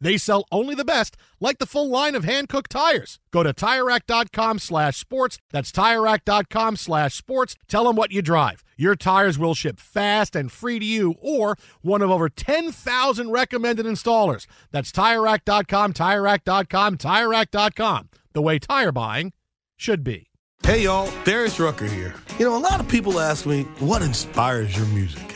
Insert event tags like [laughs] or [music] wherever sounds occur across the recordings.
They sell only the best, like the full line of Hankook tires. Go to TireRack.com slash sports. That's TireRack.com slash sports. Tell them what you drive. Your tires will ship fast and free to you or one of over 10,000 recommended installers. That's TireRack.com, TireRack.com, TireRack.com. The way tire buying should be. Hey y'all, Darius Rucker here. You know, a lot of people ask me, what inspires your music?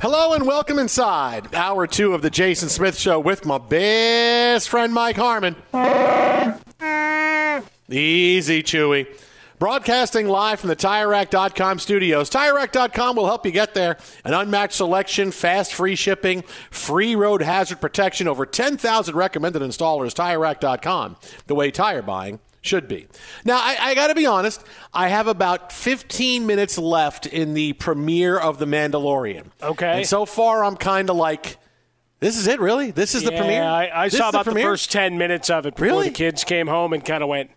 Hello and welcome inside hour two of the Jason Smith Show with my best friend Mike Harmon. Easy, Chewy. Broadcasting live from the TireRack.com studios. TireRack.com will help you get there. An unmatched selection, fast free shipping, free road hazard protection, over 10,000 recommended installers. TireRack.com, the way tire buying should be. Now, I, I got to be honest. I have about 15 minutes left in the premiere of The Mandalorian. Okay. And so far, I'm kind of like, this is it, really? This is yeah, the premiere? I, I saw about the, the, first 10 minutes of it before really? the kids came home and kind of went,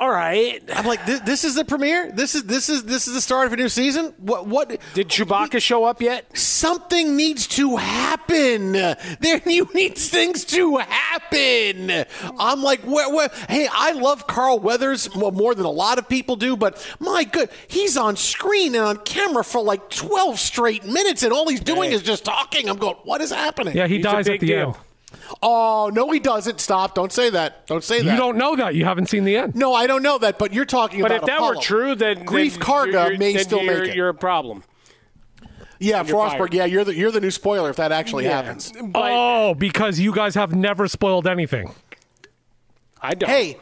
all right. I'm like, this, this, is the premiere. This is this is this is the start of a new season. What what did Chewbacca show up yet? Something needs to happen. There [laughs] you need things to happen. I'm like, where, where, hey, I love Carl Weathers more than a lot of people do, but my good, he's on screen and on camera for like 12 straight minutes, and all he's doing hey. is just talking. I'm going, what is happening? Yeah, he he's dies at the deal. end. Oh no, he doesn't. Stop! Don't say that. Don't say that. You don't know that. You haven't seen the end. No, I don't know that. But you're talking but about. But if Apollo. that were true, then Greef then Karga may then still make it. You're a problem. Yeah, Frostberg. Yeah, you're the you're the new spoiler if that actually yeah. happens. But, oh, because you guys have never spoiled anything. I don't. Hey,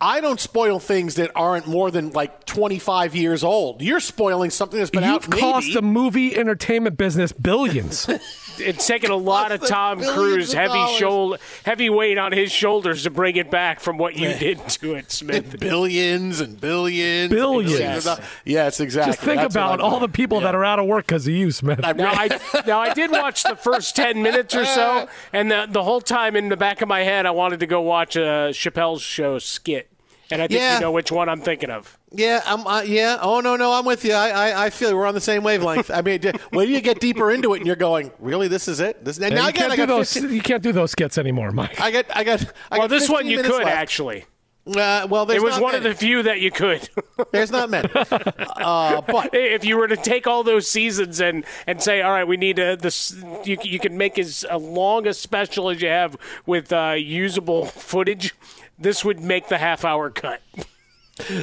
I don't spoil things that aren't more than like 25 years old. You're spoiling something that's been You've out. Maybe. cost the movie entertainment business billions. [laughs] it's taken a lot of Tom Cruise heavy shoulder, heavy weight on his shoulders to bring it back from what you did to it, Smith. billions and billions, billions. Yes, yes exactly. Just think That's about all the people yeah. that are out of work because of you, Smith. Now I, now I did watch the first ten minutes or so, [laughs] and the the whole time in the back of my head, I wanted to go watch a Chappelle's show skit. And I think yeah. you know which one I'm thinking of. Yeah, I'm. Uh, yeah. Oh no, no, I'm with you. I, I, I feel we're on the same wavelength. I mean, when you get deeper into it, and you're going, really, this is it. This and yeah, now you again, can't I do got those. 15, You can't do those skits anymore, Mike. I got. I got. I well, got this one you could left. actually. Uh, well, there's it was not one many. of the few that you could. [laughs] There's not many. [laughs] uh, but if you were to take all those seasons and, and say, all right, we need a, this, you, you can make as long a special as you have with uh, usable footage. This would make the half hour cut. [laughs]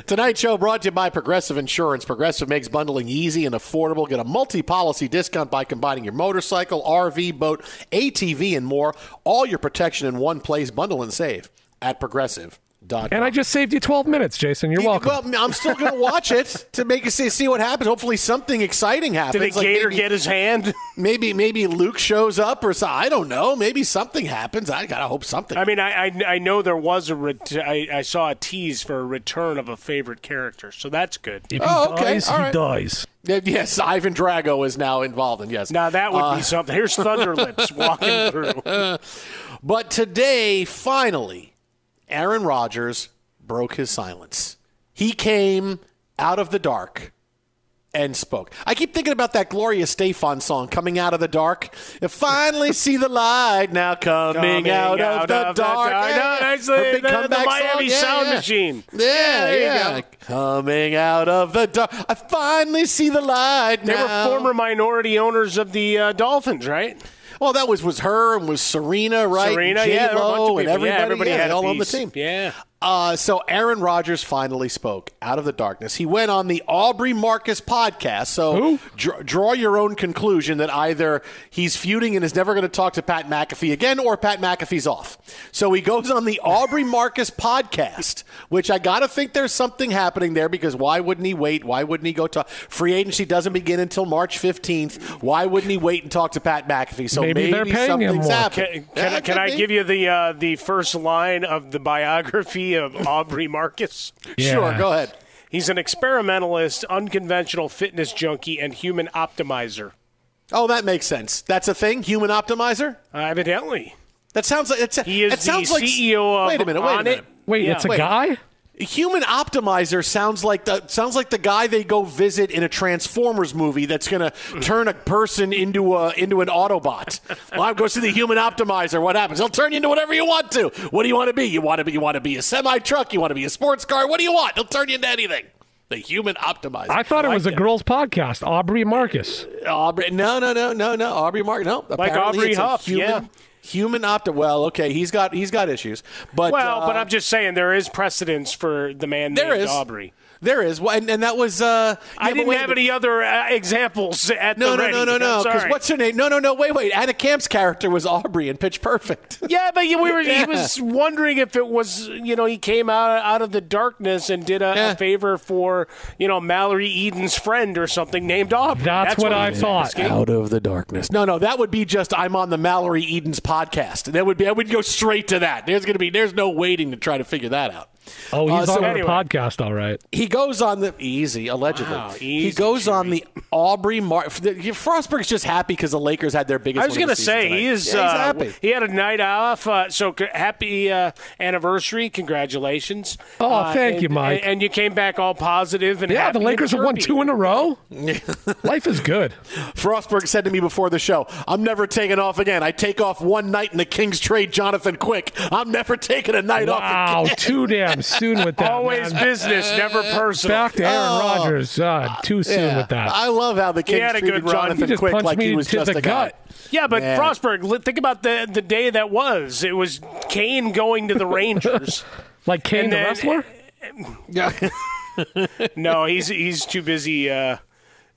Tonight's show brought to you by Progressive Insurance. Progressive makes bundling easy and affordable. Get a multi policy discount by combining your motorcycle, RV, boat, ATV, and more. All your protection in one place. Bundle and save at Progressive. And I just saved you 12 minutes, Jason. You're welcome. Well, I'm still going [laughs] to watch it to make it see, see what happens. Hopefully, something exciting happens. Did the Like gator maybe- get his hand? [laughs] Maybe, maybe Luke shows up, or so, I don't know. Maybe something happens. I gotta hope something. I mean, I, I, I know there was a ret- I, I saw a tease for a return of a favorite character, so that's good. If he Oh, okay. dies, All he right. dies. Yes, Ivan Drago is now involved, and yes. Now that would Uh, be something. Here's Thunderlips [laughs] walking through. But today, finally, Aaron Rodgers broke his silence. He came out of the dark and spoke. I keep thinking about that Gloria Estefan song, Coming Out of the Dark. You finally see the light now coming, out, of the dark. No, Yeah. that's Her the, the, the comeback Miami song. Yeah, Sound yeah. Machine. Yeah, there you yeah. go. Coming out of the dark. I finally see the light They now. were former minority owners of the uh, Dolphins, right? Well, that was was her and was Serena, right? Serena, and yeah, a bunch of J-Lo and everybody, yeah, everybody yeah, had all on the team. Yeah. Uh, so Aaron Rodgers finally spoke out of the darkness. He went on the Aubrey Marcus podcast. So dr- draw your own conclusion that either he's feuding and is never going to talk to Pat McAfee again, or Pat McAfee's off. So he goes on the Aubrey Marcus podcast, which I got to think there's something happening there because why wouldn't he wait? Why wouldn't he go talk? Free agency doesn't begin until March 15th. Why wouldn't he wait and talk to Pat McAfee? So Maybe maybe, they're paying him more. happening. Can, can, Yeah, I, can I be. give you the uh, the first line of the biography of Aubrey Marcus? [laughs] Sure, go ahead. He's an experimentalist, unconventional fitness junkie, and human optimizer. Oh, that makes sense. That's a thing. Human optimizer. Uh, evidently, That sounds like it's. A, he is it sounds the like, CEO of Wait a minute. Wait a minute. It. Wait, Yeah. it's a Wait. guy? Human optimizer sounds like the sounds like the guy they go visit in a Transformers movie that's going to turn a person into a into an Autobot. well, I go see the human optimizer. What happens? He'll turn you into whatever you want to. What do you want to be? You want to be you want to be a semi truck? You want to be a sports car? What do you want? He'll turn you into anything. The human optimizer. I thought it like was a girl's podcast, Aubrey Marcus. Aubrey. No, no, no, no, no. Aubrey Mark. No, Like apparently Aubrey Huff, Human, yeah. Human opti. Well, okay, he's got he's got issues, but well, but uh, I'm just saying there is precedence for the man There named is. Aubrey. There is, and, and that was. Uh, I yeah, but didn't wait have any other uh, examples at No, the no, ready. no, no, no. I'm Because what's her name? No, no, no. Wait, wait. Anna Camp's character was Aubrey in Pitch Perfect. [laughs] Yeah, but you- we were. Yeah. He was wondering if it was, you know, he came out out of the darkness and did a, Yeah. a favor for, you know, Mallory Edens' friend or something named Aubrey. That's what he I was thought. asking. Out of the darkness. No, no. That would be just I'm on the Mallory Edens' podcast. That would be. I would go straight to that. There's gonna be. There's no waiting to try to figure that out. Oh, he's Uh, so on anyway. podcast, all right. He goes on the easy allegedly. Wow, he easy, goes on the Aubrey Mar. Frostberg's just happy because the Lakers had their biggest. I was going to say tonight. he is. Yeah, he's uh, happy. He had a night off, uh, so c- happy uh, anniversary! Congratulations! Oh, Uh, thank and- you, Mike. And, and you came back all positive and Yeah, happy the Lakers have won two in a row. [laughs] Life is good. Frostberg said to me before the show, "I'm never taking off again. I take off one night in the Kings trade Jonathan Quick. I'm never taking a night off Wow, again." too damn soon with that. Always man. business, never personal. Back to Aaron Oh. Rodgers. Uh, too soon Yeah. with that. I love how the Kings had a good run. Jonathan He just Quick punched like me he was to just the a guy. Yeah, but Man. Frostberg, think about the the day that was. It was Kane going to the [laughs] Rangers. like Kane And the then- wrestler? Yeah. [laughs] no, he's he's too busy uh,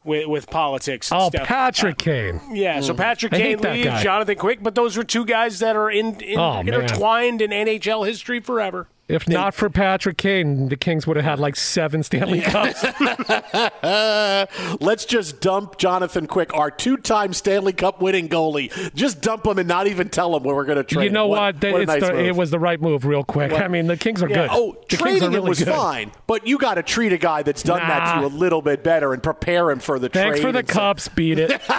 with with politics. And Oh, stuff. Patrick Kane. Yeah, so Patrick Kane leaves. Jonathan Quick, but those were two guys that are in, in Oh, man. intertwined in NHL history forever. If not for Patrick Kane, the Kings would have had like seven Stanley Cups. [laughs] Let's just dump Jonathan Quick, our two-time Stanley Cup winning goalie. Just dump him and not even tell him where we're going to trade. you know him. what? What, a It's nice the, it was the right move, real quick. I mean, the Kings are Yeah. good. Oh, the Kings are trading really him was good. fine, but you got to treat a guy that's done that to you a little bit better and prepare him for the Thanks trade. for the and so- Beat it. [laughs]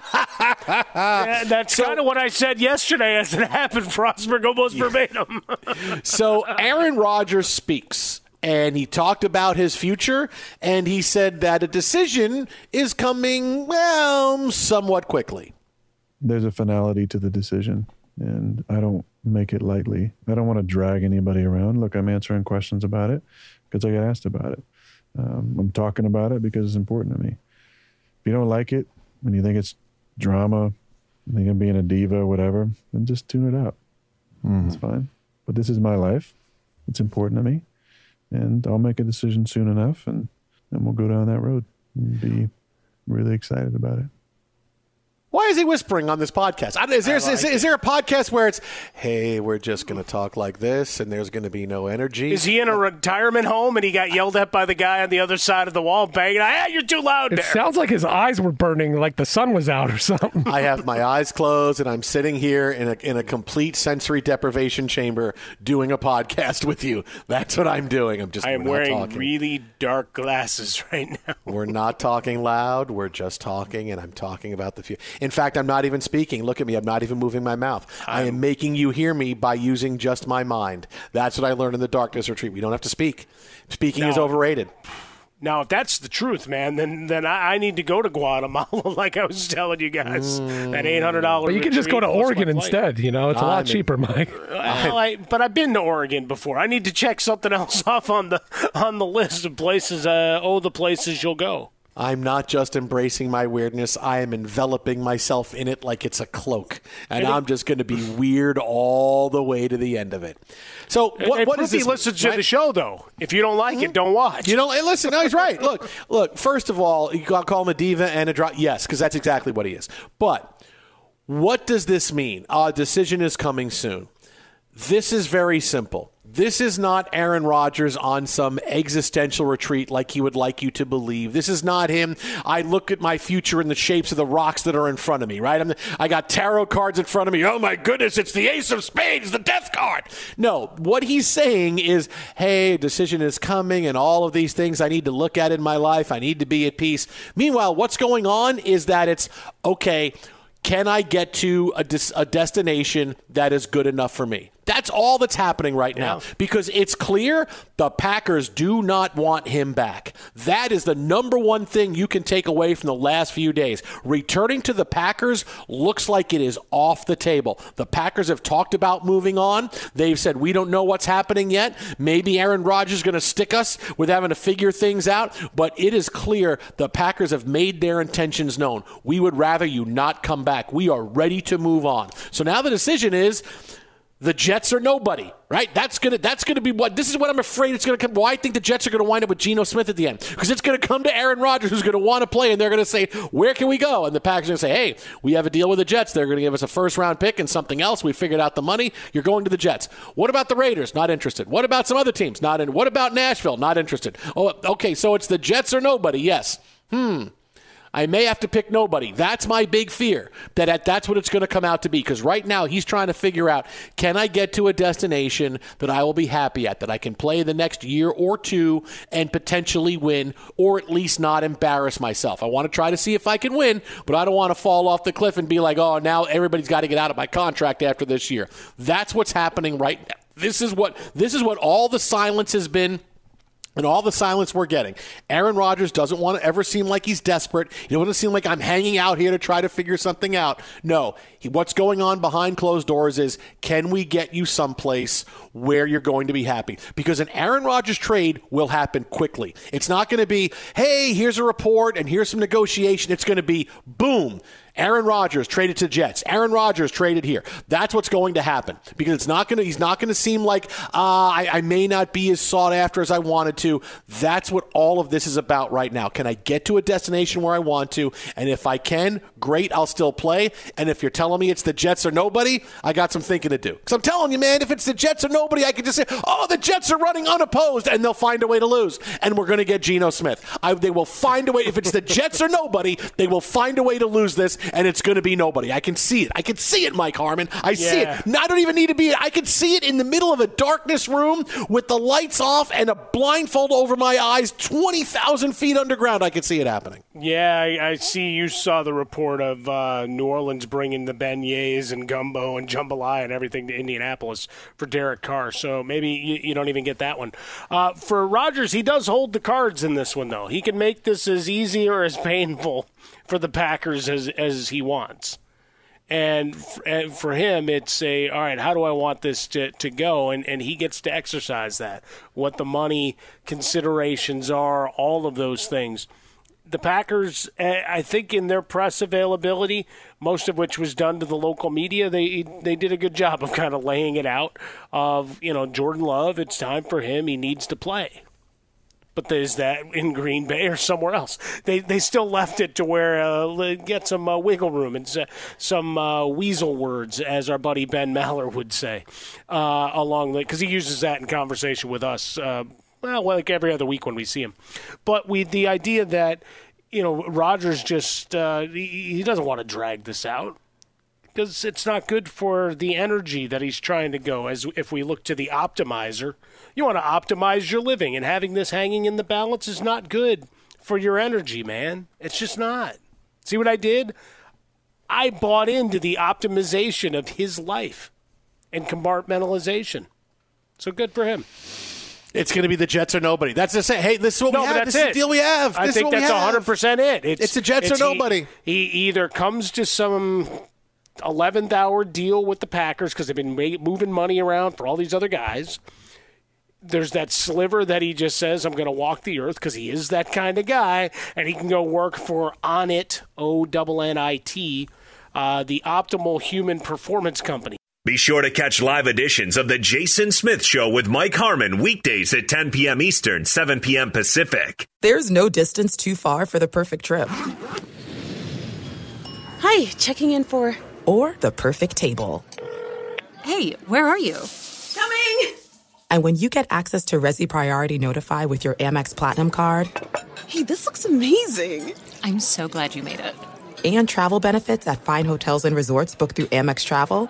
Yeah, that's kind of what I said yesterday as it [laughs] happened. Frostberg almost verbatim. So Aaron Rodgers speaks. And he talked about his future, and he said that a decision is coming, well, somewhat quickly. there's a finality to the decision, and I don't make it lightly. I don't want to drag anybody around. Look, I'm answering questions about it because I get asked about it. Um, I'm talking about it because it's important to me. If you don't like it and you think it's drama, you think I'm being a diva, or whatever, then just tune it out. It's fine. But this is my life. It's important to me. And I'll make a decision soon enough and then we'll go down that road and be really excited about it. Why is he whispering on this podcast? I, is, there, is, is there a podcast where it's, hey, we're just going to talk like this and there's going to be no energy? Is he in a retirement home and he got yelled at by the guy on the other side of the wall banging? Ah, you're too loud It there. sounds like his eyes were burning, like the sun was out or something. I have my eyes closed and I'm sitting here in a, in a complete sensory deprivation chamber doing a podcast with you. That's what I'm doing. I'm just I am wearing talking. really dark glasses [laughs] right now. We're not talking loud. We're just talking, and I'm talking about the future. In fact, I'm not even speaking. Look at me. I'm not even moving my mouth. I am making you hear me by using just my mind. That's what I learned in the darkness retreat. We don't have to speak. Speaking is overrated. Now, if that's the truth, man, then then I, I need to go to Guatemala, [laughs] like I was telling you guys. That eight hundred dollars. You can just go to Oregon instead. You know, it's a lot I'm cheaper, Mike. [laughs] Well, I, but I've been to Oregon before. I need to check something [laughs] else off on the on the list of places. Uh, oh, the places you'll go. I'm not just embracing my weirdness. I am enveloping myself in it like it's a cloak, and I'm just going to be weird all the way to the end of it. So, what, what is this? He listens to right? the show, though. If you don't like it, hmm? don't watch. You know, hey, listen, no, he's right. Look, look. First of all, you got to call him a diva and a drop. Yes, because that's exactly what he is. But what does this mean? A decision is coming soon. This is very simple. This is not Aaron Rodgers on some existential retreat like he would like you to believe. This is not him. I look at my future in the shapes of the rocks that are in front of me, right? I'm, I got tarot cards in front of me. Oh my goodness, it's the Ace of Spades, the Death card. No, what he's saying is, hey, a decision is coming and all of these things I need to look at in my life. I need to be at peace. Meanwhile, what's going on is that it's, okay, can I get to a, des- a destination that is good enough for me? That's all that's happening right now because it's clear the Packers do not want him back. That is the number one thing you can take away from the last few days. Returning to the Packers looks like it is off the table. The Packers have talked about moving on. They've said, we don't know what's happening yet. Maybe Aaron Rodgers is going to stick us with having to figure things out, but it is clear the Packers have made their intentions known. We would rather you not come back. We are ready to move on. So now the decision is the Jets are nobody, right? That's gonna that's gonna be what this is what I'm afraid it's gonna come. Well, I think the Jets are gonna wind up with Geno Smith at the end because it's gonna come to Aaron Rodgers who's gonna want to play, and they're gonna say, "Where can we go?" And the Packers are gonna say, "Hey, we have a deal with the Jets. They're gonna give us a first round pick and something else. We figured out the money. You're going to the Jets. What about the Raiders? Not interested. What about some other teams? Not in. What about Nashville? Not interested. Oh, okay. So it's the Jets or nobody. Yes. Hmm. I may have to pick nobody. That's my big fear. That that's what it's going to come out to be. Because right now he's trying to figure out: Can I get to a destination that I will be happy at, that I can play the next year or two and potentially win, or at least not embarrass myself? I want to try to see if I can win, but I don't want to fall off the cliff and be like, "Oh, now everybody's got to get out of my contract after this year." That's what's happening right now. This is what this is what all the silence has been. And all the silence we're getting. Aaron Rodgers doesn't want to ever seem like he's desperate. He doesn't want to seem like I'm hanging out here to try to figure something out. No, he, what's going on behind closed doors is can we get you someplace where you're going to be happy? Because an Aaron Rodgers trade will happen quickly. It's not going to be, hey, here's a report and here's some negotiation. It's going to be, boom. Aaron Rodgers traded to Jets. Aaron Rodgers traded here. That's what's going to happen because it's not going to. He's not going to seem like uh, I, I may not be as sought after as I wanted to. That's what all of this is about right now. Can I get to a destination where I want to? And if I can, great. I'll still play. And if you're telling me it's the Jets or nobody, I got some thinking to do. Because I'm telling you, man, if it's the Jets or nobody, I could just say, oh, the Jets are running unopposed, and they'll find a way to lose, and we're going to get Geno Smith. I, they will find a way. If it's the Jets or nobody, they will find a way to lose this and it's going to be nobody. I can see it. I can see it, Mike Harmon. I see it. No, I don't even need to be. I can see it in the middle of a darkness room with the lights off and a blindfold over my eyes, twenty thousand feet underground. I can see it happening. Yeah, I, I see you saw the report of uh, New Orleans bringing the beignets and gumbo and jambalaya and everything to Indianapolis for Derek Carr. So maybe you, you don't even get that one. Uh, for Rodgers, he does hold the cards in this one, though. He can make this as easy or as painful for the Packers as, as he wants. And, f- and for him, it's a all right. How do I want this to, to go? And and he gets to exercise that. What the money considerations are, all of those things. The Packers, eh, I think, in their press availability, most of which was done to the local media, they they did a good job of kind of laying it out. Of you know, Jordan Love, it's time for him. He needs to play but there's that in Green Bay or somewhere else. They they still left it to where uh, get some uh, wiggle room and s- some uh, weasel words, as our buddy Ben Maller would say, uh, along because he uses that in conversation with us. Well, like every other week when we see him, but we the idea that you know Rodgers just uh, he, he doesn't want to drag this out because it's not good for the energy that he's trying to go. As if we look to the optimizer, you want to optimize your living, and having this hanging in the balance is not good for your energy, man. It's just not. See what I did? I bought into the optimization of his life and compartmentalization. So good for him. It's going to be the Jets or nobody. That's the say. Hey, this is what No, we have. that's This is it. the deal we have. I This think is what that's hundred percent it. It's, It's the Jets or it's he- nobody. He, either comes to some eleventh hour deal with the Packers because they've been moving money around for all these other guys. There's that sliver that he just says, "I'm going to walk the earth" because he is that kind of guy, and he can go work for Onnit O double N I T, uh, the Optimal Human Performance Company. Be sure to catch live editions of The Jason Smith Show with Mike Harmon weekdays at 10 p.m. Eastern, 7 p.m. Pacific. There's no distance too far for the perfect trip. Hi, checking in for. Or the perfect table. Hey, where are you? Coming! And when you get access to Resy Priority Notify with your Amex Platinum card Hey, this looks amazing! I'm so glad you made it. and travel benefits at fine hotels and resorts booked through Amex Travel,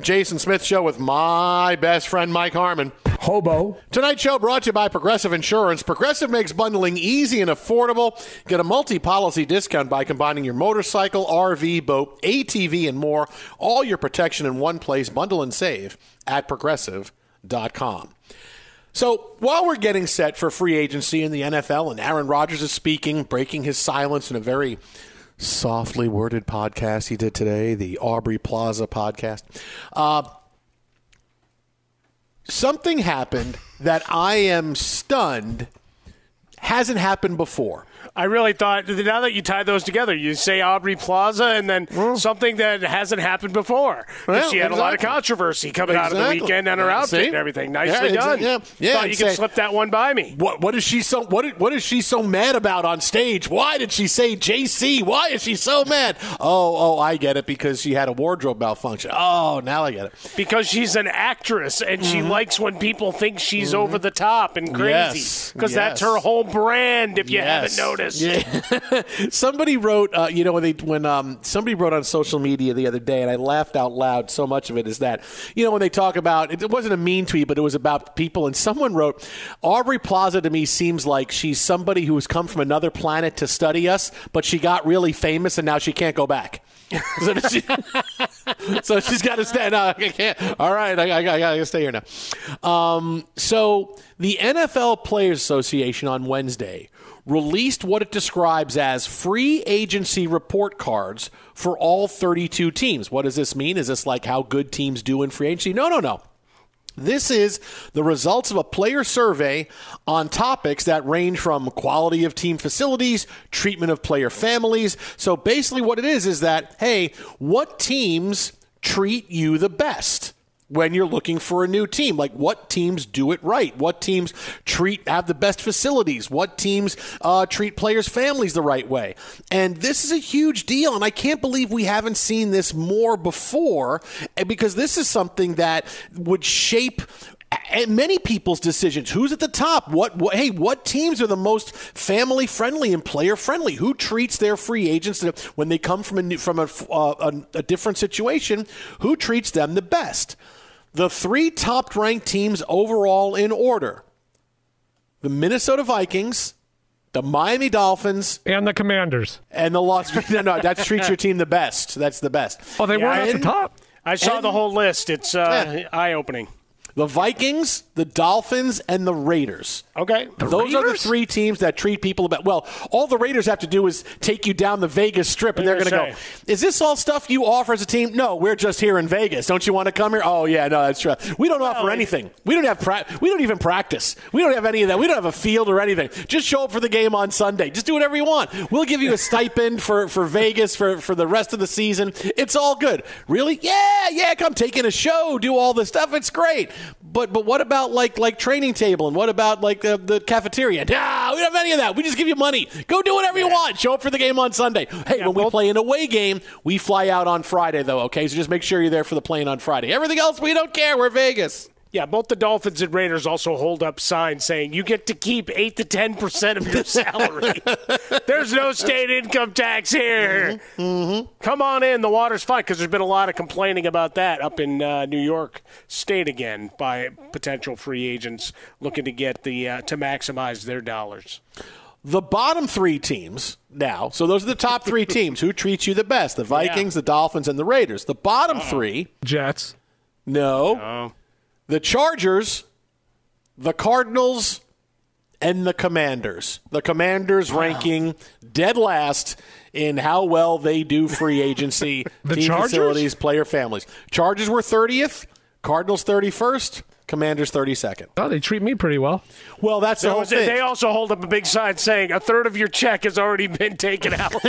Jason Smith Show with my best friend Mike Harmon. Hobo. Tonight's show brought to you by Progressive Insurance. Progressive makes bundling easy and affordable. Get a multi policy discount by combining your motorcycle, RV, boat, ATV, and more. All your protection in one place. Bundle and save at progressive.com. So while we're getting set for free agency in the NFL and Aaron Rodgers is speaking, breaking his silence in a very softly worded podcast he did today, the Aubrey Plaza podcast. Uh, something happened that I am stunned hasn't happened before. I really thought now that you tie those together, you say Aubrey Plaza and then something that hasn't happened before. Well, she had a lot of controversy coming out of the weekend and her Yeah, outfit see? and everything. Nicely exa- done. yeah, yeah, Thought you could say- slip that one by me. What what is she so what what is she so mad about on stage? Why did she say JC? Why is she so mad? Oh, oh, I get it because she had a wardrobe malfunction. Oh, now I get it. Because she's an actress and she likes when people think she's over the top and crazy. Mm-hmm. Yes, Because that's her whole brand, if you Yes. haven't noticed. Yeah. [laughs] somebody wrote, uh, you know, when they when um, somebody wrote on social media the other day, and I laughed out loud. So much of it is that, you know, when they talk about it, it wasn't a mean tweet, but it was about people. And someone wrote, Aubrey Plaza to me seems like she's somebody who has come from another planet to study us, but she got really famous and now she can't go back. [laughs] so, she, [laughs] so she's got to stay. No, I can't. All right, I, I, I got to stay here now. Um, so the NFL Players Association on Wednesday released what it describes as free agency report cards for all 32 teams. What does this mean? Is this like how good teams do in free agency? No, no, no. This is the results of a player survey on topics that range from quality of team facilities, treatment of player families. So basically, what it is is that, hey, what teams treat you the best? When you're looking for a new team. Like what teams do it right? What teams treat have the best facilities? What teams uh, treat players' families the right way? And this is a huge deal, and I can't believe we haven't seen this more before, eh, because this is something that would shape many people's decisions. Who's at the top? What, what? Hey, what teams are the most family friendly and player friendly? Who treats their free agents when they come from a new- from a, uh, a, a different situation? Who treats them the best? The three top ranked teams overall in order: the Minnesota Vikings, the Miami Dolphins, and the Commanders, and the Las. no, no, that treats your team the best. That's the best. Oh, they weren't at the top. I saw and- the whole list. It's uh, eye opening. The Vikings, the Dolphins, and the Raiders. Okay. Those are the three teams that treat people about. Well, all the Raiders have to do is take you down the Vegas Strip, and they're going to go. Is this all stuff you offer as a team? No, we're just here in Vegas. Don't you want to come here? Oh yeah, no, that's true. We don't offer anything. We don't have. Pra- we don't even practice. We don't have any of that. We don't have a field or anything. Just show up for the game on Sunday. Just do whatever you want. We'll give you a stipend for for Vegas for for the rest of the season. It's all good. Really? Yeah, yeah. Come take in a show, do all this stuff. It's great. But but what about like like training table and what about like uh, the cafeteria? Nah, we don't have any of that. We just give you money. Go do whatever you want. Show up for the game on Sunday. Hey, when we play an away game, we fly out on Friday though. Okay, so just make sure you're there for the plane on Friday. Everything else, we don't care. We're Vegas. Yeah, both the Dolphins and Raiders also hold up signs saying you get to keep eight to ten percent of your [laughs] salary. There's no state income tax here. Mm-hmm. Come on in, the water's fine because there's been a lot of complaining about that up in uh, New York State again by potential free agents looking to get the uh, to maximize their dollars. The bottom three teams now, so those are the top three [laughs] teams. Who treats you the best? The Vikings, the Dolphins, and the Raiders. The bottom three Jets. No. The Chargers, the Cardinals, and the Commanders. The Commanders ranking dead last in how well they do free agency, [laughs] The team Chargers? facilities, player families. Chargers were 30th, Cardinals 31st, Commanders 32nd. Oh, they treat me pretty well. Well, that's the There whole thing. They also hold up a big sign saying a third of your check has already been taken out. [laughs]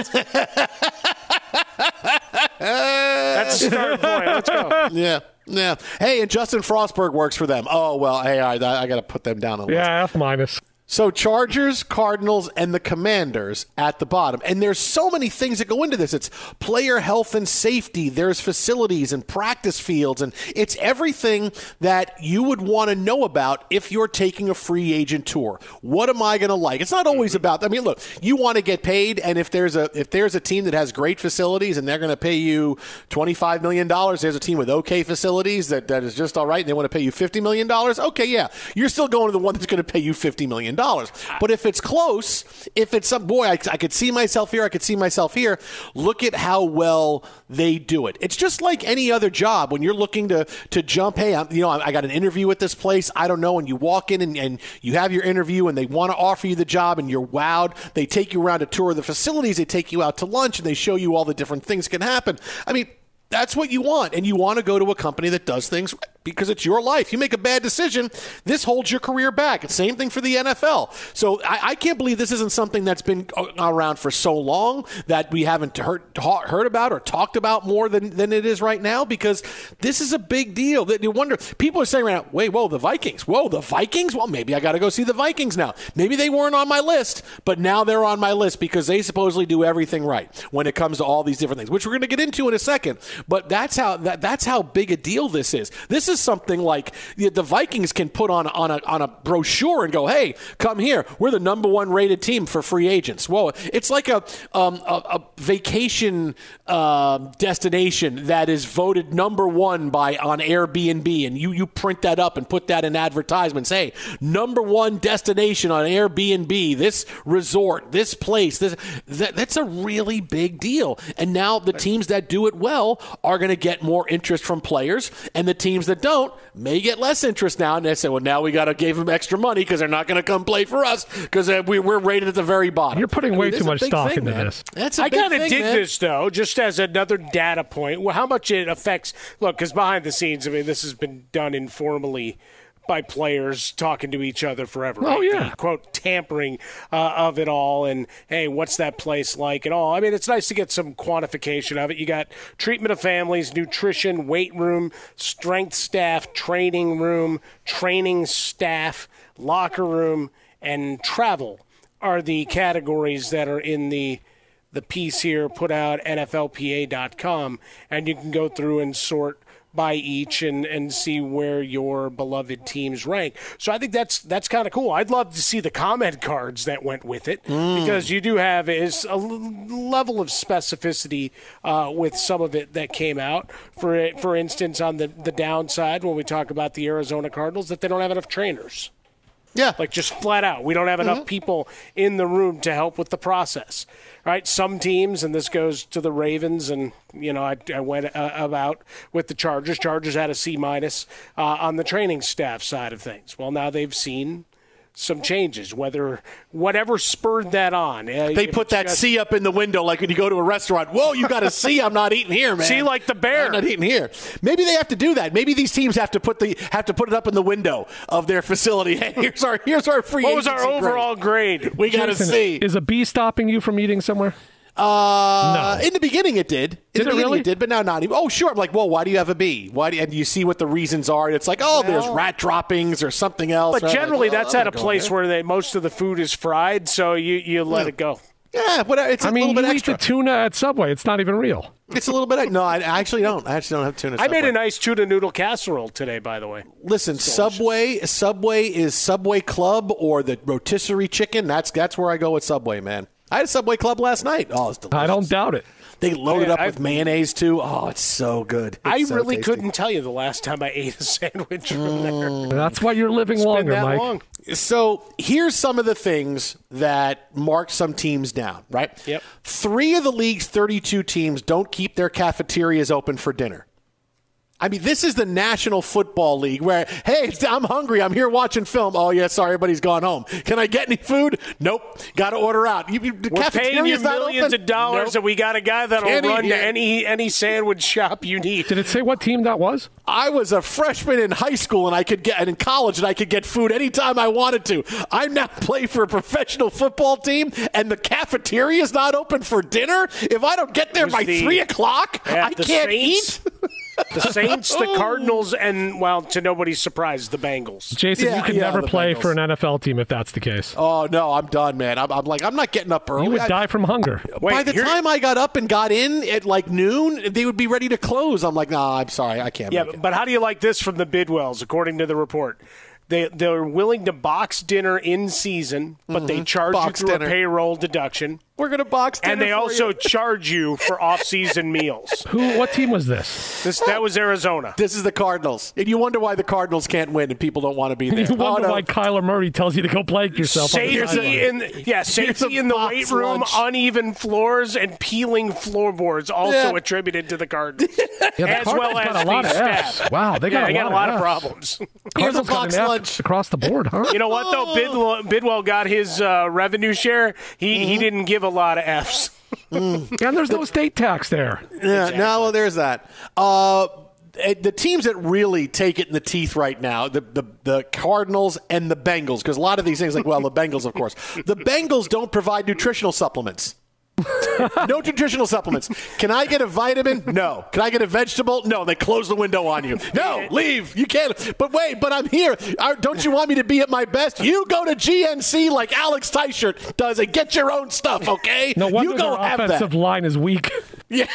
That's a start point. Let's go. Yeah, yeah. Hey, and Justin Frostberg works for them. Oh well, hey, I, I got to put them down on the list. Yeah, F minus. So Chargers, Cardinals, and the Commanders at the bottom. And there's so many things that go into this. It's player health and safety. There's facilities and practice fields, and it's everything that you would want to know about if you're taking a free agent tour. What am I going to like? It's not always mm-hmm. about. I mean, look, you want to get paid, and if there's a if there's a team that has great facilities and they're going to pay you twenty five million dollars, there's a team with okay facilities that, that is just all right, and they want to pay you fifty million dollars. Okay, yeah, you're still going to the one that's going to pay you fifty million dollars. But if it's close, if it's some boy, I, I could see myself here, I could see myself here. Look at how well they do it. It's just like any other job when you're looking to to jump. Hey, I'm, you know, I got an interview at this place. I don't know, and you walk in and, and you have your interview, and they want to offer you the job, and you're wowed. They take you around a tour of the facilities. They take you out to lunch, and they show you all the different things can happen. I mean. That's what you want, and you want to go to a company that does things because it's your life. You make a bad decision, this holds your career back. Same thing for the NFL. So I, I can't believe this isn't something that's been uh, around for so long that we haven't heard, heard about or talked about more than, than it is right now because this is a big deal. That you wonder people are saying right now, wait, whoa, the Vikings, whoa, the Vikings. Well, maybe I got to go see the Vikings now. Maybe they weren't on my list, but now they're on my list because they supposedly do everything right when it comes to all these different things, which we're going to get into in a second. But that's how that, that's how big a deal this is. This is something like the Vikings can put on on a on a brochure and go, "Hey, come here. We're the number one rated team for free agents." Whoa, it's like a um, a, a, vacation uh, destination that is voted number one by on Airbnb, and you you print that up and put that in advertisements. Hey, number one destination on Airbnb. This resort, this place, this that, that's a really big deal. And now the teams that do it well are going to get more interest from players, and the teams that don't may get less interest now. And they say, well, now we got to give them extra money because they're not going to come play for us because uh, we, we're rated at the very bottom. You're putting I way mean, too much stock thing, into man. this. That's a I big kind of thing, dig man. this though, just as another data point. Well, how much it affects? Look, because behind the scenes, I mean, this has been done informally by players talking to each other forever. Oh, right? yeah. The, quote tampering uh, of it all, and hey, what's that place like and all. I mean, it's nice to get some quantification of it. You got treatment of families, nutrition, weight room, strength staff, training room, training staff, locker room, and travel are the categories that are in the the piece here put out nflpa.com and you can go through and sort by each and, and see where your beloved teams rank. So I think that's that's kind of cool. I'd love to see the comment cards that went with it Mm. because you do have is a level of specificity uh, with some of it that came out. For for instance, on the the downside, when we talk about the Arizona Cardinals, that they don't have enough trainers. Yeah. Like just flat out. We don't have enough people in the room to help with the process. Right? Some teams, and this goes to the Ravens, and, you know, I, I went uh, about with the Chargers. Chargers had a C minus uh, on the training staff side of things. Well, now they've seen some changes, whether whatever spurred that on. Uh, They put that just- C up in the window like when you go to a restaurant. Whoa, you got a C. I'm not eating here, man. [laughs] See, like the bear. I'm not eating here. Maybe they have to do that. Maybe these teams have to put the have to put it up in the window of their facility. Hey, [laughs] here's our here's our free. What was our agency grade. overall grade? We got a Jason, Is a bee stopping you from eating somewhere? Uh, in the beginning it did. In Did the it beginning really? It did, but now not even. Oh, sure. I'm like, well, why do you have a B? Why? Do you, and you see what the reasons are. And it's like, oh, there's rat droppings or something else. But Right? Like, generally, well, that's I'm at a place there. where they, most of the food is fried, so you, you let it go. Yeah, but it's a I mean, little bit you eat extra. the tuna at Subway. It's not even real. It's a little bit. No, I actually don't. I actually don't have tuna. I made a nice tuna noodle casserole today, by the way. Listen, Subway. Subway is Subway Club or the rotisserie chicken. That's that's where I go with Subway, man. I had a Subway Club last night. Oh, it's delicious. I don't doubt it. They load it Yeah, up I- with mayonnaise too. Oh, it's so good. It's I so really tasty. couldn't tell you the last time I [laughs] ate a sandwich from Mm. there. That's why you're living It's been longer, that Mike. long. So here's some of the things that mark some teams down, right? Yep. Three of the league's 32 teams don't keep their cafeterias open for dinner. I mean, this is the National Football League where, hey, I'm hungry. I'm here watching film. Oh, yeah, sorry, everybody's gone home. Can I get any food? Nope. Got to order out. You, you, the We're paying you millions open? of dollars, Nope. and we got a guy that'll Can't eat run here. to any any sandwich shop you need. Did it say what team that was? I was a freshman in high school and I could get and in college and I could get food anytime I wanted to. I'm now playing for a professional football team and the cafeteria is not open for dinner. If I don't get there by the- three o'clock, I the can't Saints. eat. [laughs] The Saints, the Cardinals, and well, to nobody's surprise, the Bengals. Jason, Yeah, you could yeah, never play Bengals. for an NFL team if that's the case. Oh no, I'm done, man. I'm, I'm like, I'm not getting up early. You would I- die from hunger. By Wait, the time I got up and got in at like noon, they would be ready to close. I'm like, nah, I'm sorry, I can't. Yeah, make it. but how do you like this from the Bidwells, according to the report? They they're willing to box dinner in season, but they charge Mm-hmm. Box you through dinner. a payroll deduction, We're gonna box and they for also you. [laughs] charge you for off-season meals. Who? What team was this? This that was Arizona. This is the Cardinals, and you wonder why the Cardinals can't win, and people don't want to be [laughs] there. You wonder oh, no. why Kyler Murray tells you to go play yourself. Safety sideline. in yeah, safety in the weight room, lunch. uneven floors, and peeling floorboards also Yeah. attributed to the Cardinals, [laughs] Yeah, the as Cardinals well as got a lot of staff. Fs. Wow, they got yeah, a they got lot a lot of of Fs. problems. Here's a Cardinals got box an F lunch. across the board, huh? You know what though? Bidwell, Bidwell got his uh, revenue share. He Mm-hmm. he didn't give a lot of Fs. and there's no state tax there. Yeah, no, well, there's that. Uh, eh, the teams that really take it in the teeth right now, the the, the Cardinals and the Bengals, because a lot of these things, like well, the Bengals, of course, the Bengals don't provide nutritional supplements. [laughs] no nutritional supplements. Can I get a vitamin? No. Can I get a vegetable? No. They close the window on you. No, leave. You can't. But wait, but I'm here. Don't you want me to be at my best? You go to GNC like Alex Teichert does and get your own stuff, okay? No wonder you go their have offensive that. line is weak. Yeah.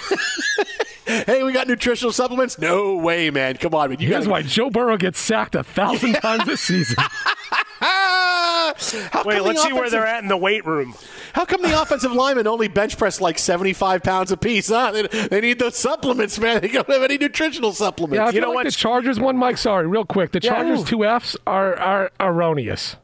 [laughs] hey, we got nutritional supplements? No way, man. Come on, man. You Here's gotta- why Joe Burrow gets sacked a thousand times this season. [laughs] How Wait, let's the see where they're at in the weight room. How come the offensive linemen only bench press like 75 pounds apiece? Huh? They, they need those supplements, man. [laughs] They don't have any nutritional supplements. Yeah, I You feel know like what? the Chargers one, Mike. Sorry, real quick. The Yeah. Chargers two Fs are are erroneous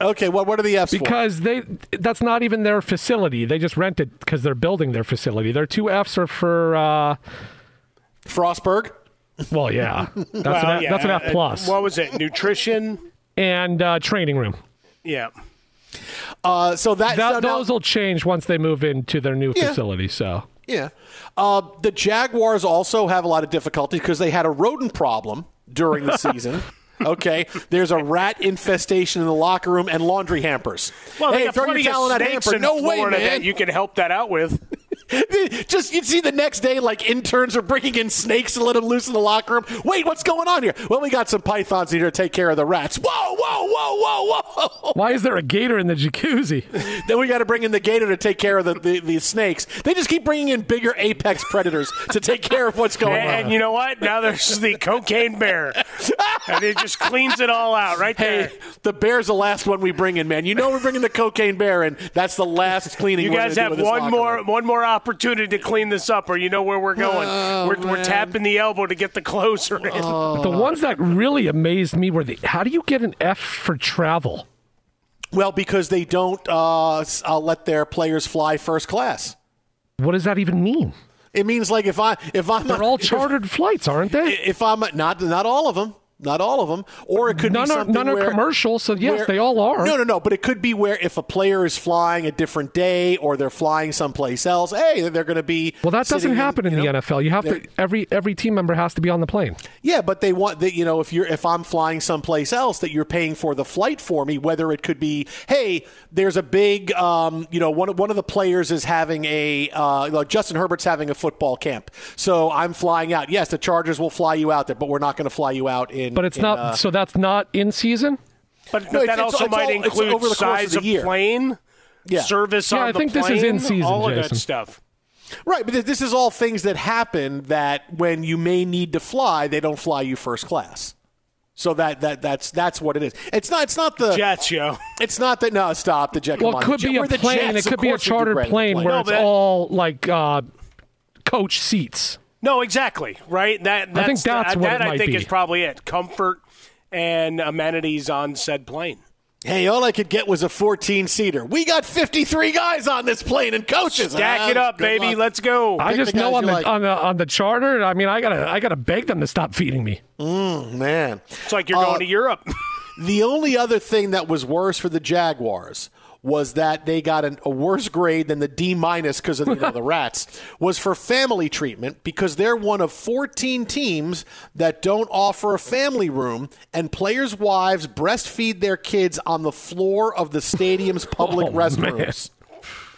Okay, well, what are the F's for? because they that's not even their facility. They just rent it because they're building their facility. Their two Fs are for. Uh, Frostberg? well, yeah, [laughs] that's Well, an, yeah, that's an F plus, What was it? Nutrition. and uh, training room. Yeah. Uh, so that, That, so now- those will change once they move into their new Yeah. facility. So Yeah. Uh, the Jaguars also have a lot of difficulty because they had a rodent problem during the [laughs] season. Okay, there's a rat infestation in the locker room and laundry hampers. Well, hey, they got throw your towel in that hamper. in No way, Florida man. that you can help that out with. [laughs] [laughs] Just you'd see the next day, like interns are bringing in snakes to let them loose in the locker room. Wait, what's going on here? Well, we got some pythons here to take care of the rats. Whoa, whoa, whoa, whoa, whoa! why is there a gator in the jacuzzi? [laughs] then we got to bring in the gator to take care of the, the, the snakes. They just keep bringing in bigger apex predators to take care of what's going And, on. and you know what? Now there's the cocaine bear, and it just cleans it all out right Hey, there. the bear's the last one we bring in, man. You know we're bringing the cocaine bear in. That's the last cleaning. You guys have with this one more room. one more opportunity to clean this up, or you know where we're going. Oh, we're, we're tapping the elbow to get the closer in. The ones that really amazed me were the how do you get an F for travel? Well, because they don't uh, s- uh, let their players fly first class. What does that even mean? It means like if I if I'm They're all [laughs] chartered flights, aren't they? if I'm not not all of them, not all of them, or it could None be are- something none are commercial, so yes, where- they all are. No, no, no. But it could be where if a player is flying a different day or they're flying someplace else, hey, they're going to be. Well, that doesn't happen in, you the know, NFL. You have to every every team member has to be on the plane. Yeah, but they want that. You know, if you're if I'm flying someplace else, that you're paying for the flight for me. Whether it could be, hey, there's a big, um, you know, one of one of the players is having a, uh, like Justin Herbert's having a football camp, so I'm flying out. Yes, the Chargers will fly you out there, but we're not going to fly you out in. But it's in, not. uh, so that's not in season. But, but it's- that it's- also it's might all- include over the size of the of, year. plane, Yeah. service Yeah, on I the think this is in season, all of that stuff. Right, but this is all things that happen that when you may need to fly, they don't fly you first class. So that, that that's that's what it is. It's not it's not the Jets, yo. It's not that no stop the jet. Well, it could be a plane. Jets, it could be a course we do chartered great in the plane plane. where No, it's but all like uh, coach seats. No, exactly. Right. That that's I think that's the, what that it I think be. is probably it. Comfort and amenities on said plane. Hey, all I could get was a 14 seater. We got 53 guys on this plane and coaches. Stack Ah, it up, baby. luck. Let's go. I Pick just the know guys on the, like. on the on the charter. I mean, I gotta I gotta beg them to stop feeding me. Mm, man. It's like you're Uh, going to Europe. [laughs] The only other thing that was worse for the Jaguars was that they got an, a worse grade than the D minus because of you know, the [laughs] rats was for family treatment because they're one of 14 teams that don't offer a family room and players' wives breastfeed their kids on the floor of the stadium's public [laughs] Oh, restrooms.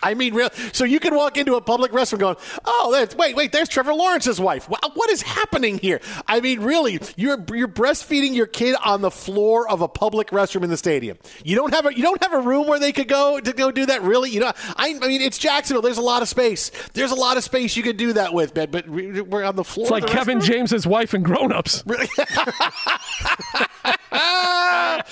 I mean, real. So you can walk into a public restroom going, "Oh, wait, wait, there's Trevor Lawrence's wife. What is happening here?" I mean, really, you're you're breastfeeding your kid on the floor of a public restroom in the stadium. You don't have a you don't have a room where they could go to go do that. Really, you know, I, I mean, it's Jacksonville. There's a lot of space. There's a lot of space you could do that with, but but we're on the floor. It's like Kevin restroom? James's wife and Grown Ups. [laughs] [laughs]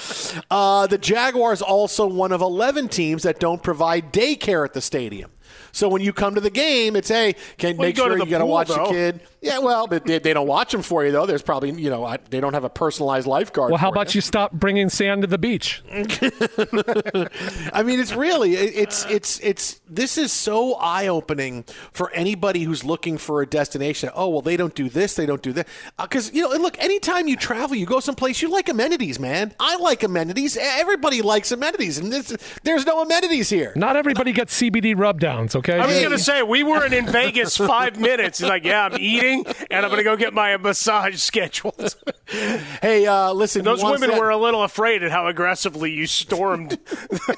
Uh, the Jaguars also one of 11 teams that don't provide daycare at the stadium. So when you come to the game, it's hey, can Well, you make go to sure the you got to watch though. your kid. Yeah, well, but they, they don't watch them for you though. There's probably you know I, they don't have a personalized lifeguard. Well, how for about you stop bringing sand to the beach? [laughs] I mean, it's really it- it's it's it's this is so eye opening for anybody who's looking for a destination. Oh well, they don't do this, they don't do that uh, because you know. Look, anytime you travel, you go someplace, you like amenities, man. I like amenities. Everybody likes amenities, and this, there's no amenities here. Not everybody gets CBD rub downs, okay? I was going to say, we weren't in Vegas five [laughs] minutes. He's like, yeah, I'm eating, and I'm going to go get my massage scheduled. [laughs] Hey, uh, listen, Those women that- were a little afraid at how aggressively you stormed [laughs]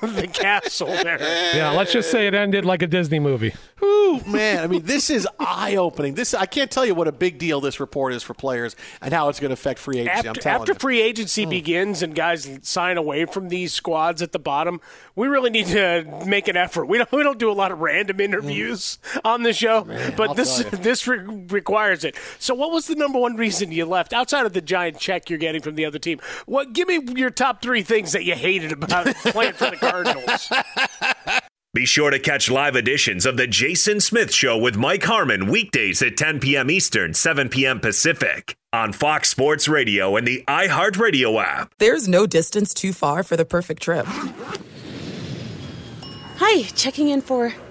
the castle there. Yeah, let's just say it ended like a Disney movie. Ooh, man, I mean, this is eye opening. This I can't tell you what a big deal this report is for players and how it's going to affect free agency. I'm After, after free agency begins and guys sign away from these squads at the bottom, we really need to make an effort. We don't we don't do a lot of random Mm. interviews on the show, but I'll this this re- requires it. So, what was the number one reason you left outside of the giant check you're getting from the other team? What? Give me your top three things that you hated about [laughs] playing for the Cardinals. Be sure to catch live editions of The Jason Smith Show with Mike Harmon weekdays at 10 p.m. Eastern, 7 p.m. Pacific on Fox Sports Radio and the iHeartRadio app. There's no distance too far for the perfect trip. Hi, checking in for.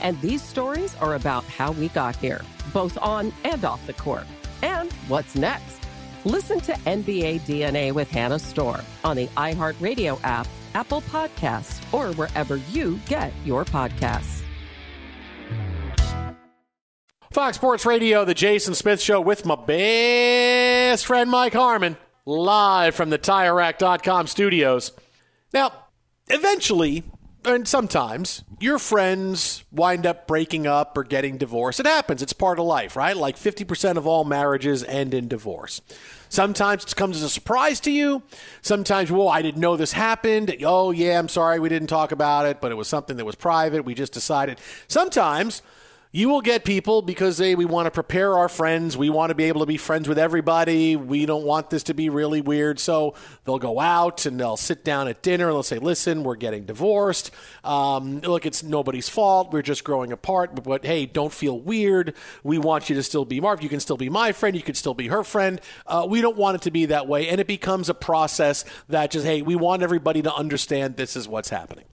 And these stories are about how we got here, both on and off the court. And what's next? Listen to NBA DNA with Hannah Storm on the iHeartRadio app, Apple Podcasts, or wherever you get your podcasts. Fox Sports Radio, the Jason Smith Show with my best friend Mike Harmon, live from the TireRack.com studios. Now, eventually, and sometimes, your friends wind up breaking up or getting divorced. It happens. It's part of life, right? Like 50% of all marriages end in divorce. Sometimes it comes as a surprise to you. Sometimes, whoa, I didn't know this happened. Oh, yeah, I'm sorry we didn't talk about it, but it was something that was private. We just decided. Sometimes you will get people because hey, we want to prepare our friends. We want to be able to be friends with everybody. We don't want this to be really weird. So they'll go out and they'll sit down at dinner and they'll say, listen, we're getting divorced. Um, look, it's nobody's fault. We're just growing apart. But, but, hey, don't feel weird. We want you to still be Marv. You can still be my friend. You can still be her friend. Uh, we don't want it to be that way. And it becomes a process that just, hey, we want everybody to understand this is what's happening.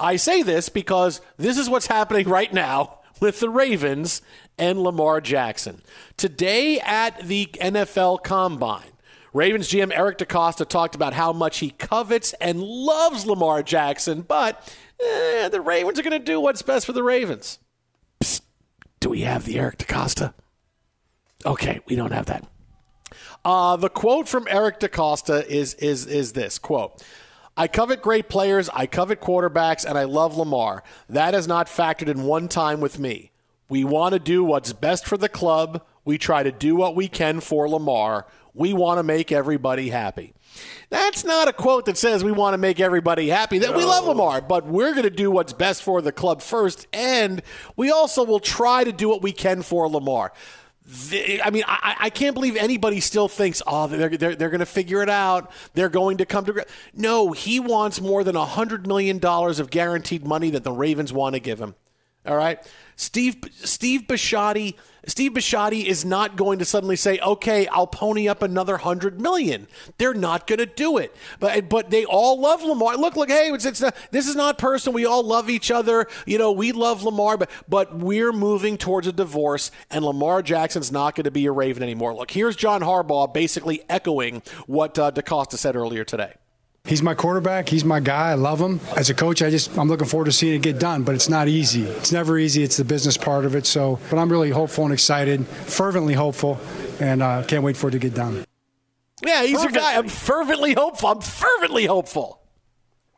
I say this because this is what's happening right now with the Ravens and Lamar Jackson. Today at the NFL Combine, Ravens GM Eric DeCosta talked about how much he covets and loves Lamar Jackson, but eh, the Ravens are going to do what's best for the Ravens. Psst, do we have the Eric DeCosta? Okay, we don't have that. Uh, the quote from Eric DeCosta is is is this quote. I covet great players, I covet quarterbacks, and I love Lamar. That has not factored in one time with me. We want to do what's best for the club. We try to do what we can for Lamar. We want to make everybody happy. That's not a quote that says we want to make everybody happy. That we love Lamar, but we're going to do what's best for the club first, and we also will try to do what we can for Lamar. I mean, I, I, can't believe anybody still thinks, oh, they're, they're, they're going to figure it out. They're going to come to. No, he wants more than $100 million of guaranteed money that the Ravens want to give him. All right? Steve Steve Bisciotti Steve Bisciotti is not going to suddenly say, "Okay, I'll pony up another hundred million. They're not going to do it. But but they all love Lamar. Look, look, hey, it's, it's not, this is not personal. We all love each other. You know, we love Lamar, but but we're moving towards a divorce, and Lamar Jackson's not going to be a Raven anymore. Look, here's John Harbaugh basically echoing what uh, DeCosta said earlier today. He's my quarterback. He's my guy. I love him. As a coach, I just I'm looking forward to seeing it get done. But it's not easy. It's never easy. It's the business part of it. So, but I'm really hopeful and excited, fervently hopeful, and uh, can't wait for it to get done. Yeah, he's fervently. your guy. I'm fervently hopeful. I'm fervently hopeful.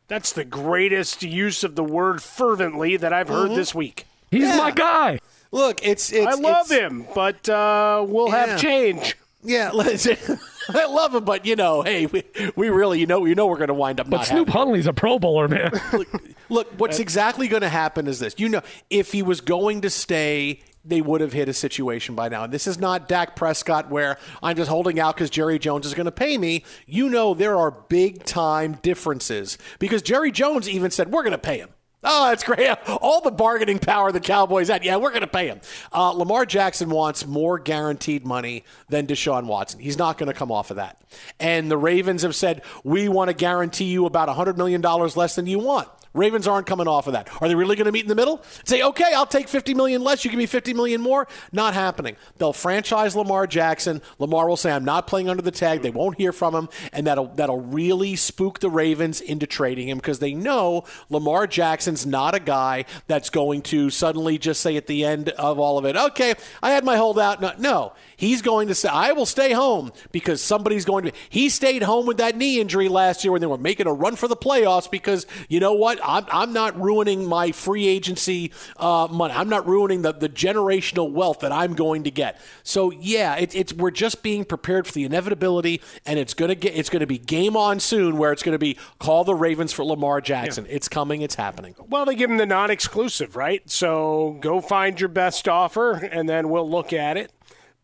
That's the greatest use of the word fervently that I've heard mm-hmm. this week. He's yeah. my guy. Look, it's, it's I love it's, him, but uh, we'll yeah. have change. Yeah, [laughs] I love him, but you know, hey, we, we really, you know, you know, we're going to wind up. But Snoop Huntley's a Pro Bowler, man. look, look, what's exactly going to happen is this. You know, if he was going to stay, they would have hit a situation by now. And this is not Dak Prescott where I'm just holding out because Jerry Jones is going to pay me. You know, there are big time differences because Jerry Jones even said we're going to pay him. Oh, that's great. [laughs] All the bargaining power the Cowboys had. Yeah, we're going to pay him. Uh, Lamar Jackson wants more guaranteed money than Deshaun Watson. He's not going to come off of that. And the Ravens have said, we want to guarantee you about $100 million less than you want. Ravens aren't coming off of that. Are they really going to meet in the middle? Say, okay, I'll take 50 million less. You give me 50 million more. Not happening. They'll franchise Lamar Jackson. Lamar will say, I'm not playing under the tag. They won't hear from him, and that'll that'll really spook the Ravens into trading him because they know Lamar Jackson's not a guy that's going to suddenly just say at the end of all of it, okay, I had my holdout. No, no. He's going to say, I will stay home because somebody's going to. Be. He stayed home with that knee injury last year when they were making a run for the playoffs because you know what? I'm, I'm not ruining my free agency uh, money. I'm not ruining the, the generational wealth that I'm going to get. So yeah, it, it's we're just being prepared for the inevitability, and it's gonna get it's gonna be game on soon where it's gonna be call the Ravens for Lamar Jackson. Yeah. It's coming. It's happening. Well, they give him the non-exclusive, right? So go find your best offer, and then we'll look at it.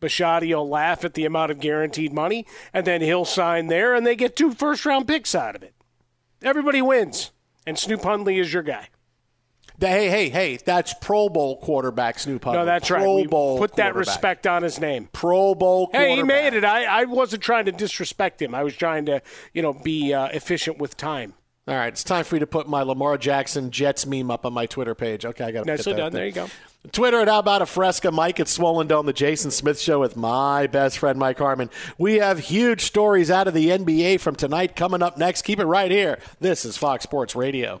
Bisciotti will laugh at the amount of guaranteed money, and then he'll sign there, and they get two first round picks out of it. Everybody wins, and Snoop Huntley is your guy. Hey, hey, hey! That's Pro Bowl quarterback Snoop Huntley. No, that's Pro right. Pro Bowl. Put that respect on his name. Pro Bowl. Hey, he made it. I, I wasn't trying to disrespect him. I was trying to, you know, be uh, efficient with time. All right, it's time for you to put my Lamar Jackson Jets meme up on my Twitter page. Okay, I got Nicely done. There you go. Twitter at How About a Fresca, Mike at Swollen Dome, the Jason Smith Show with my best friend Mike Harmon. We have huge stories out of the NBA from tonight coming up next. Keep it right here. This is Fox Sports Radio.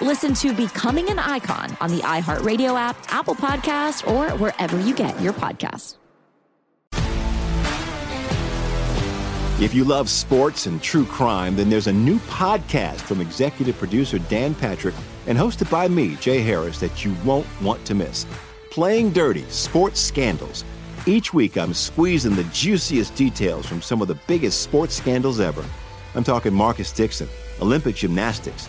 Listen to Becoming an Icon on the iHeartRadio app, Apple Podcast, or wherever you get your podcasts. If you love sports and true crime, then there's a new podcast from executive producer Dan Patrick and hosted by me, Jay Harris, that you won't want to miss. Playing Dirty Sports Scandals. Each week, I'm squeezing the juiciest details from some of the biggest sports scandals ever. I'm talking Marcus Dixon, Olympic gymnastics,